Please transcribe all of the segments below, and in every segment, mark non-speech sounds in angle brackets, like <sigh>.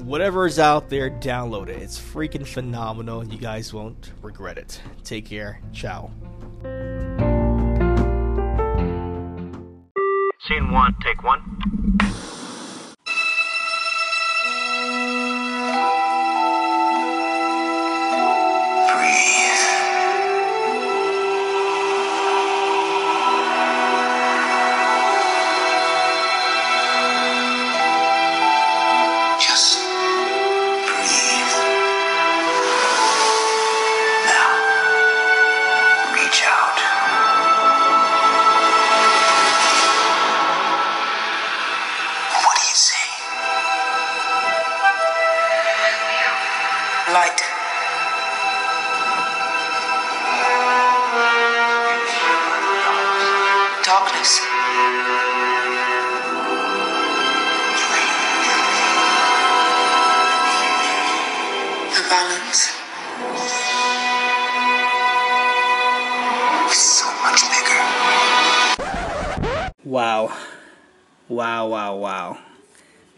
whatever is out there, download it. It's freaking phenomenal. You guys won't regret it. Take care. Ciao. Scene one, take one.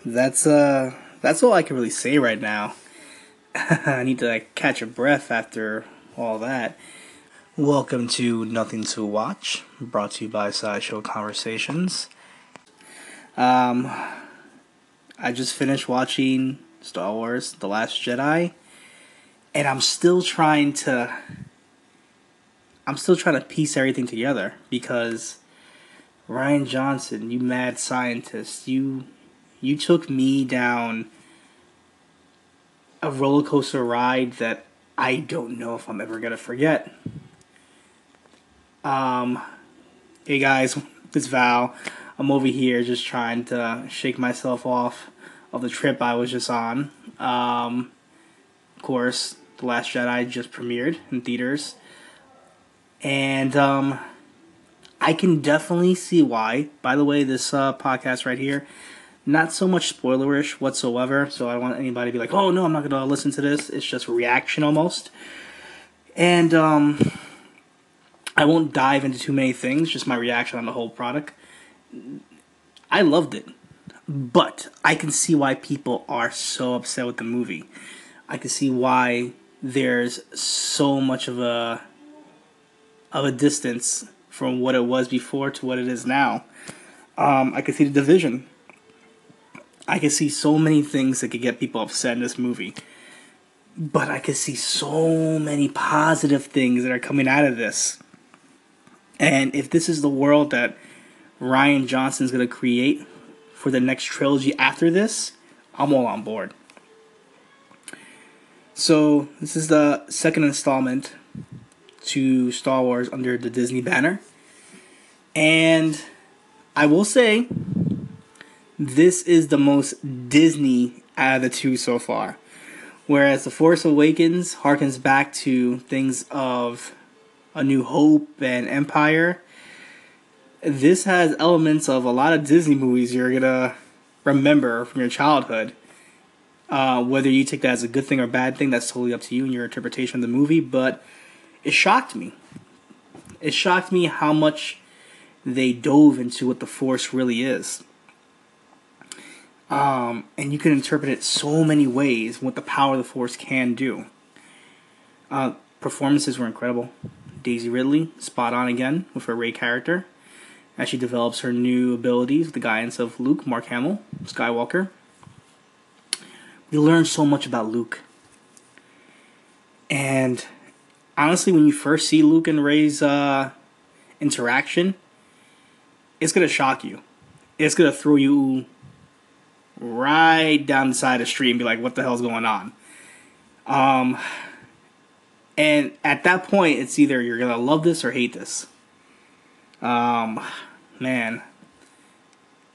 That's uh that's all I can really say right now. <laughs> I need to like catch a breath after all that. Welcome to Nothing to Watch, brought to you by Sideshow Conversations. Um I just finished watching Star Wars The Last Jedi and I'm still trying to I'm still trying to piece everything together because Rian Johnson, you mad scientist, you you took me down a roller coaster ride that I don't know if I'm ever gonna forget. Um, hey guys, it's Val. I'm over here just trying to shake myself off of the trip I was just on. Um, of course, The Last Jedi just premiered in theaters, and um. I can definitely see why. By the way, this uh, podcast right here, not so much spoilerish whatsoever. So I don't want anybody to be like, "Oh no, I'm not going to listen to this." It's just reaction almost, and um, I won't dive into too many things. Just my reaction on the whole product. I loved it, but I can see why people are so upset with the movie. I can see why there's so much of a of a distance from what it was before to what it is now. Um, I can see the division. I could see so many things that could get people upset in this movie. But I could see so many positive things that are coming out of this. And if this is the world that Rian Johnson is going to create for the next trilogy after this, I'm all on board. So, this is the second installment to Star Wars under the Disney banner. And I will say, this is the most Disney out of the two so far. Whereas The Force Awakens harkens back to things of A New Hope and Empire, this has elements of a lot of Disney movies you're gonna remember from your childhood. Uh, whether you take that as a good thing or bad thing, that's totally up to you and your interpretation of the movie. But it shocked me. It shocked me how much they dove into what the Force really is. Um, and you can interpret it so many ways what the power of the Force can do. Uh, performances were incredible. Daisy Ridley, spot on again with her Rey character, as she develops her new abilities with the guidance of Luke, Mark Hamill, Skywalker. We learn so much about Luke. And honestly, when you first see Luke and Rey's uh, interaction, it's gonna shock you. It's gonna throw you right down the side of the street and be like, "What the hell's going on?" Um, and at that point, it's either you're gonna love this or hate this. Um, man,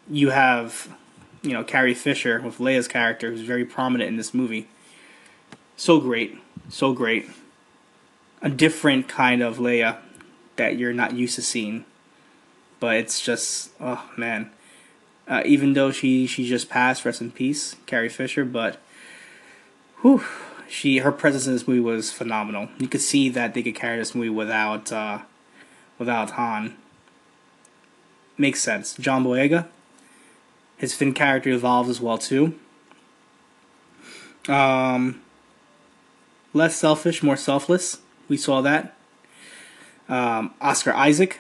you have, you know, Carrie Fisher with Leia's character, who's very prominent in this movie. So great, so great. A different kind of Leia that you're not used to seeing, but it's just, oh man. Uh, even though she she just passed, rest in peace, Carrie Fisher, but, whew, she her presence in this movie was phenomenal. You could see that they could carry this movie without uh, without Han. Makes sense. John Boyega, his Finn character evolves as well too. Um, less selfish, more selfless. We saw that. Um, Oscar Isaac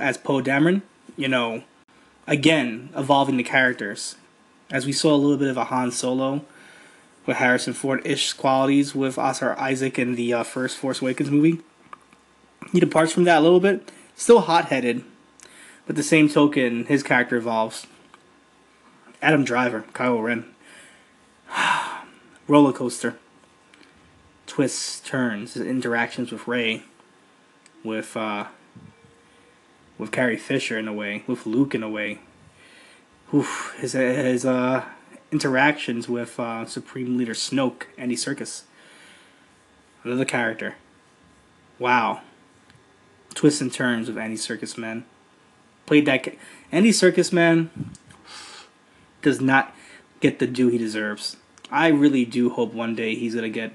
as Poe Dameron. You know, again evolving the characters, as we saw a little bit of a Han Solo with Harrison Ford ish qualities with Oscar Isaac in the uh, first Force Awakens movie. He departs from that a little bit. Still hot headed, but the same token, his character evolves. Adam Driver, Kylo Ren. <sighs> Roller coaster. Twists, turns, his interactions with Rey, with uh, with Carrie Fisher in a way, with Luke in a way. Oof, his his uh interactions with uh, Supreme Leader Snoke, Andy Serkis. Another character. Wow. Twists and turns of Andy Serkis, man. Played that. Ca- Andy Serkis, man, does not get the due he deserves. I really do hope one day he's going to get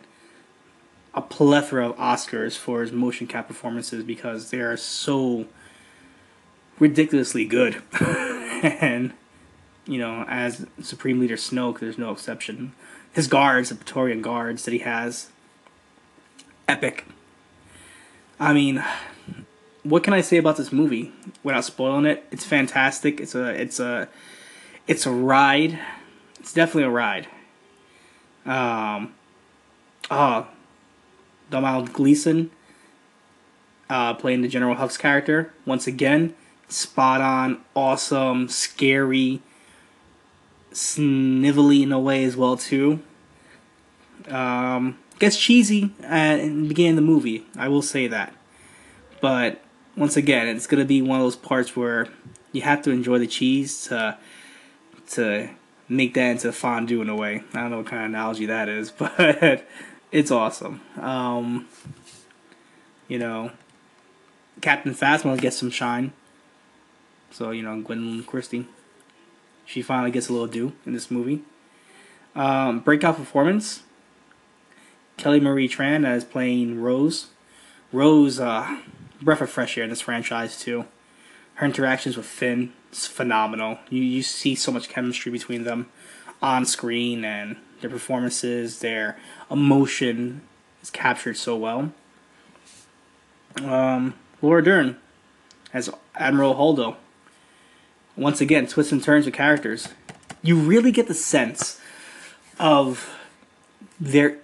a plethora of Oscars for his motion cap performances because they are so ridiculously good. <laughs> and you know, as Supreme Leader Snoke, there's no exception. His guards, the Praetorian guards that he has, epic. I mean, what can I say about this movie without spoiling it? It's fantastic. It's a it's a it's a ride. It's definitely a ride. Um, uh, Domhnall Gleeson uh, playing the General Hux character once again, spot on, awesome, scary snivelly in a way as well too. Um, gets cheesy at, the beginning of the movie. I will say that, but once again, it's gonna be one of those parts where you have to enjoy the cheese to to make that into fondue in a way. I don't know what kind of analogy that is, <laughs> but it's awesome. Um, you know, Captain Phasma gets some shine. So you know, Gwendoline Christie she finally gets a little due in this movie. Um, breakout performance. Kelly Marie Tran as playing Rose. Rose, uh, breath of fresh air in this franchise too. Her interactions with Finn is phenomenal. You you see so much chemistry between them on screen and their performances, their emotion is captured so well. Um, Laura Dern as Admiral Holdo once again, twists and turns of characters. You really get the sense of there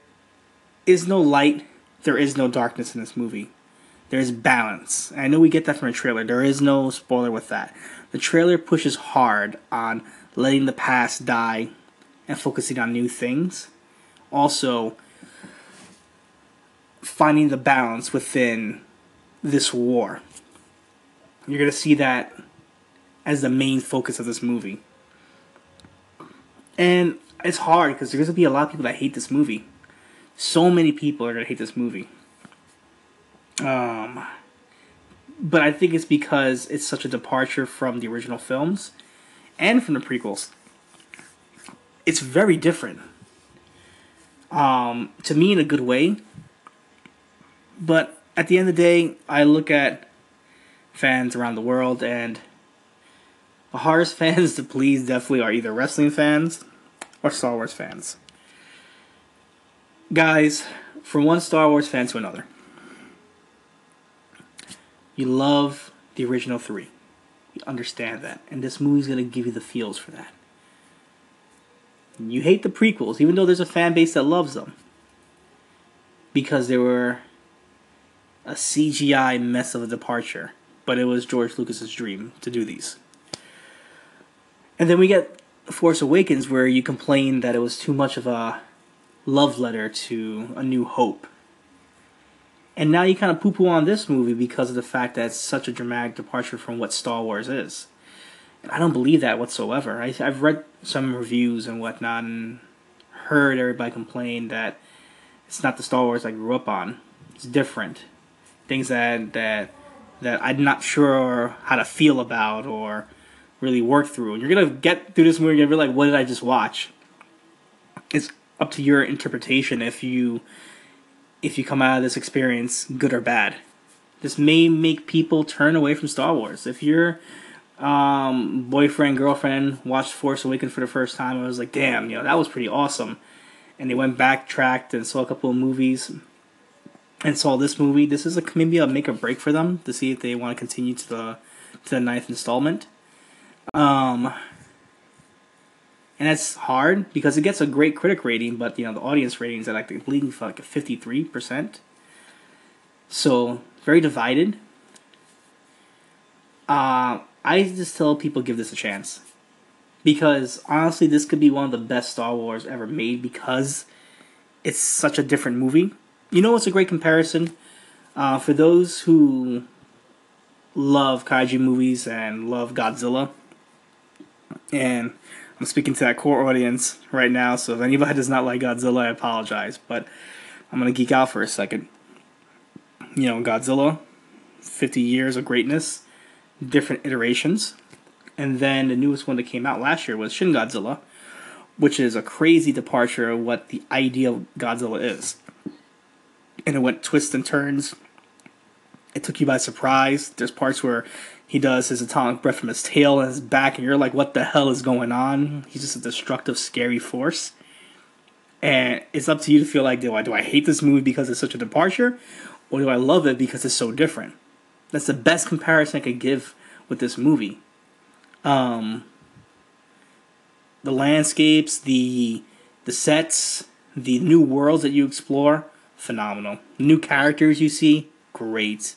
is no light, there is no darkness in this movie. There's balance. I know we get that from a trailer. There is no spoiler with that. The trailer pushes hard on letting the past die and focusing on new things. Also, finding the balance within this war. You're going to see that as the main focus of this movie. And it's hard because there's gonna be a lot of people that hate this movie. So many people are gonna hate this movie. Um, but I think it's because it's such a departure from the original films and from the prequels. It's very different. Um, to me, in a good way. But at the end of the day, I look at fans around the world, and the hardest fans to <laughs> please definitely are either wrestling fans or Star Wars fans. Guys, from one Star Wars fan to another, you love the original three. You understand that. And this movie's going to give you the feels for that. You hate the prequels, even though there's a fan base that loves them. Because they were a CGI mess of a departure. But it was George Lucas's dream to do these. And then we get Force Awakens, where you complain that it was too much of a love letter to A New Hope. And now you kind of poo poo on this movie because of the fact that it's such a dramatic departure from what Star Wars is. And I don't believe that whatsoever. I, I've read some reviews and whatnot and heard everybody complain that it's not the Star Wars I grew up on. It's different. Things that that that I'm not sure how to feel about or really work through. You're gonna get through this movie and you're like, what did I just watch? It's up to your interpretation if you if you come out of this experience good or bad. This may make people turn away from Star Wars. If your um, boyfriend, girlfriend watched Force Awakens for the first time, I was like, damn, you know, that was pretty awesome. And they went backtracked and saw a couple of movies and saw this movie. This is a maybe a make or break for them to see if they want to continue to the to the ninth installment. Um, and that's hard because it gets a great critic rating, but you know the audience ratings at like I believe like fifty three percent. So very divided. Uh, I just tell people give this a chance because honestly, this could be one of the best Star Wars ever made because it's such a different movie. You know, it's a great comparison uh, for those who love kaiju movies and love Godzilla, and I'm speaking to that core audience right now, so if anybody does not like Godzilla, I apologize, but I'm gonna geek out for a second. You know, Godzilla, 50 years of greatness, different iterations, and then the newest one that came out last year was Shin Godzilla, which is a crazy departure of what the ideal Godzilla is. And it went twists and turns. It took you by surprise. There's parts where he does his atomic breath from his tail and his back, and you're like, what the hell is going on? He's just a destructive, scary force. And it's up to you to feel like, do I do I hate this movie because it's such a departure, or do I love it because it's so different? That's the best comparison I could give with this movie. Um, the landscapes, the the sets, the new worlds that you explore, phenomenal. New characters you see, great.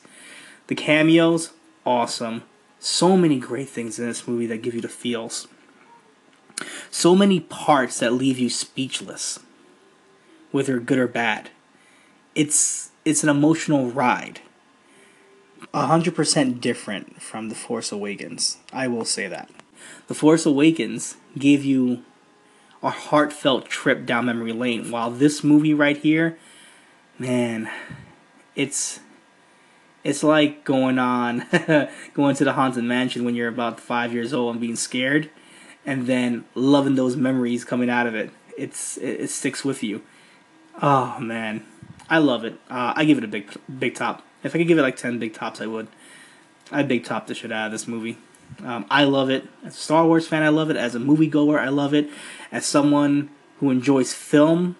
The cameos, awesome. So many great things in this movie that give you the feels. So many parts that leave you speechless, whether good or bad. It's it's an emotional ride. 100% different from The Force Awakens. I will say that. The Force Awakens gave you a heartfelt trip down memory lane, while this movie right here, man, it's it's like going on <laughs> going to the haunted mansion when you're about five years old and being scared and then loving those memories coming out of it. It's it, it sticks with you. Oh man. I love it. Uh, i give it a big big top. If i could give it like 10 big tops i would. I big top the shit out of this movie. Um, i love it. As a star wars fan i love it. As a moviegoer i love it. As someone who enjoys film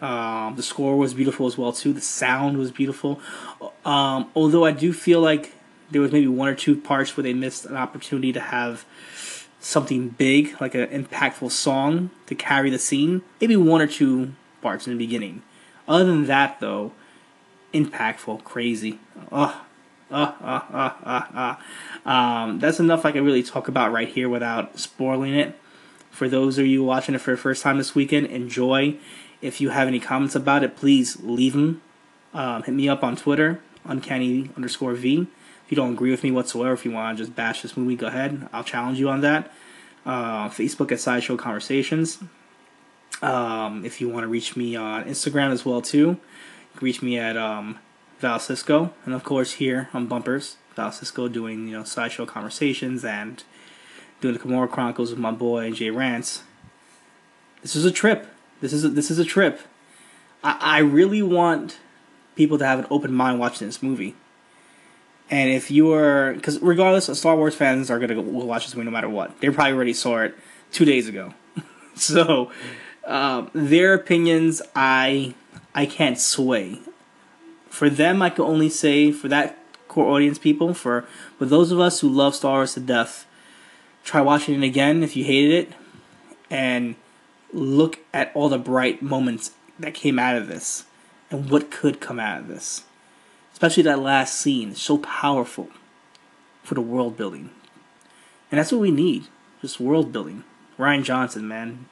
um, the score was beautiful as well too. The sound was beautiful. Um, although I do feel like there was maybe one or two parts where they missed an opportunity to have something big, like an impactful song to carry the scene. Maybe one or two parts in the beginning. Other than that, though, impactful, crazy. Uh, uh, uh, uh, uh, uh. Um, that's enough I can really talk about right here without spoiling it. For those of you watching it for the first time this weekend, enjoy. If you have any comments about it, please leave them. Um, hit me up on Twitter, uncanny underscore V. If you don't agree with me whatsoever, if you want to just bash this movie, go ahead. I'll challenge you on that. Uh, Facebook at Sideshow Conversations. Um, if you want to reach me on Instagram as well too, reach me at um, Val Cisco, and of course here on Bumpers, Val Cisco doing you know Sideshow Conversations and doing the Kimura Chronicles with my boy Jay Rance. This is a trip. This is a, this is a trip. I, I really want people to have an open mind watching this movie. And if you are, because regardless, Star Wars fans are gonna go, will watch this movie no matter what. They probably already saw it two days ago, <laughs> so um, their opinions I I can't sway. For them, I can only say for that core audience people, for for those of us who love Star Wars to death, try watching it again if you hated it, and look at all the bright moments that came out of this, and what could come out of this especially that last scene, so powerful for the world building. And that's what we need, just world building. Rian Johnson, man.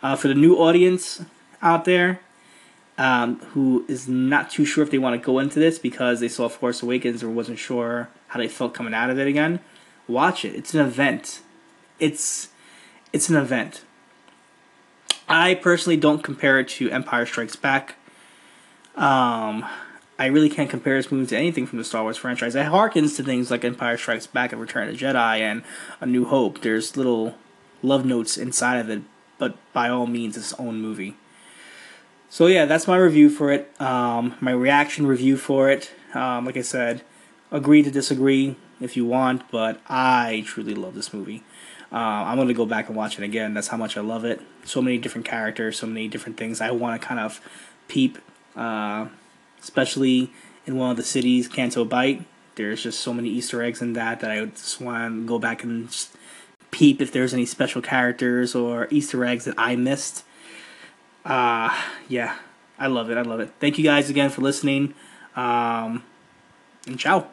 Uh, for the new audience out there um, who is not too sure if they want to go into this because they saw Force Awakens or wasn't sure how they felt coming out of it again, watch it. It's an event. It's it's an event. I personally don't compare it to Empire Strikes Back. Um, I really can't compare this movie to anything from the Star Wars franchise. It harkens to things like Empire Strikes Back and Return of the Jedi and A New Hope. There's little love notes inside of it, but by all means, it's own movie. So yeah, that's my review for it. Um, my reaction review for it. Um, like I said, agree to disagree if you want, but I truly love this movie. Uh, I'm gonna go back and watch it again. That's how much I love it. So many different characters, so many different things I want to kind of peep. Uh, especially in one of the cities, Canto Bight. There's just so many Easter eggs in that that I just want to go back and peep if there's any special characters or Easter eggs that I missed. Uh, yeah, I love it. I love it. Thank you guys again for listening. Um, and ciao.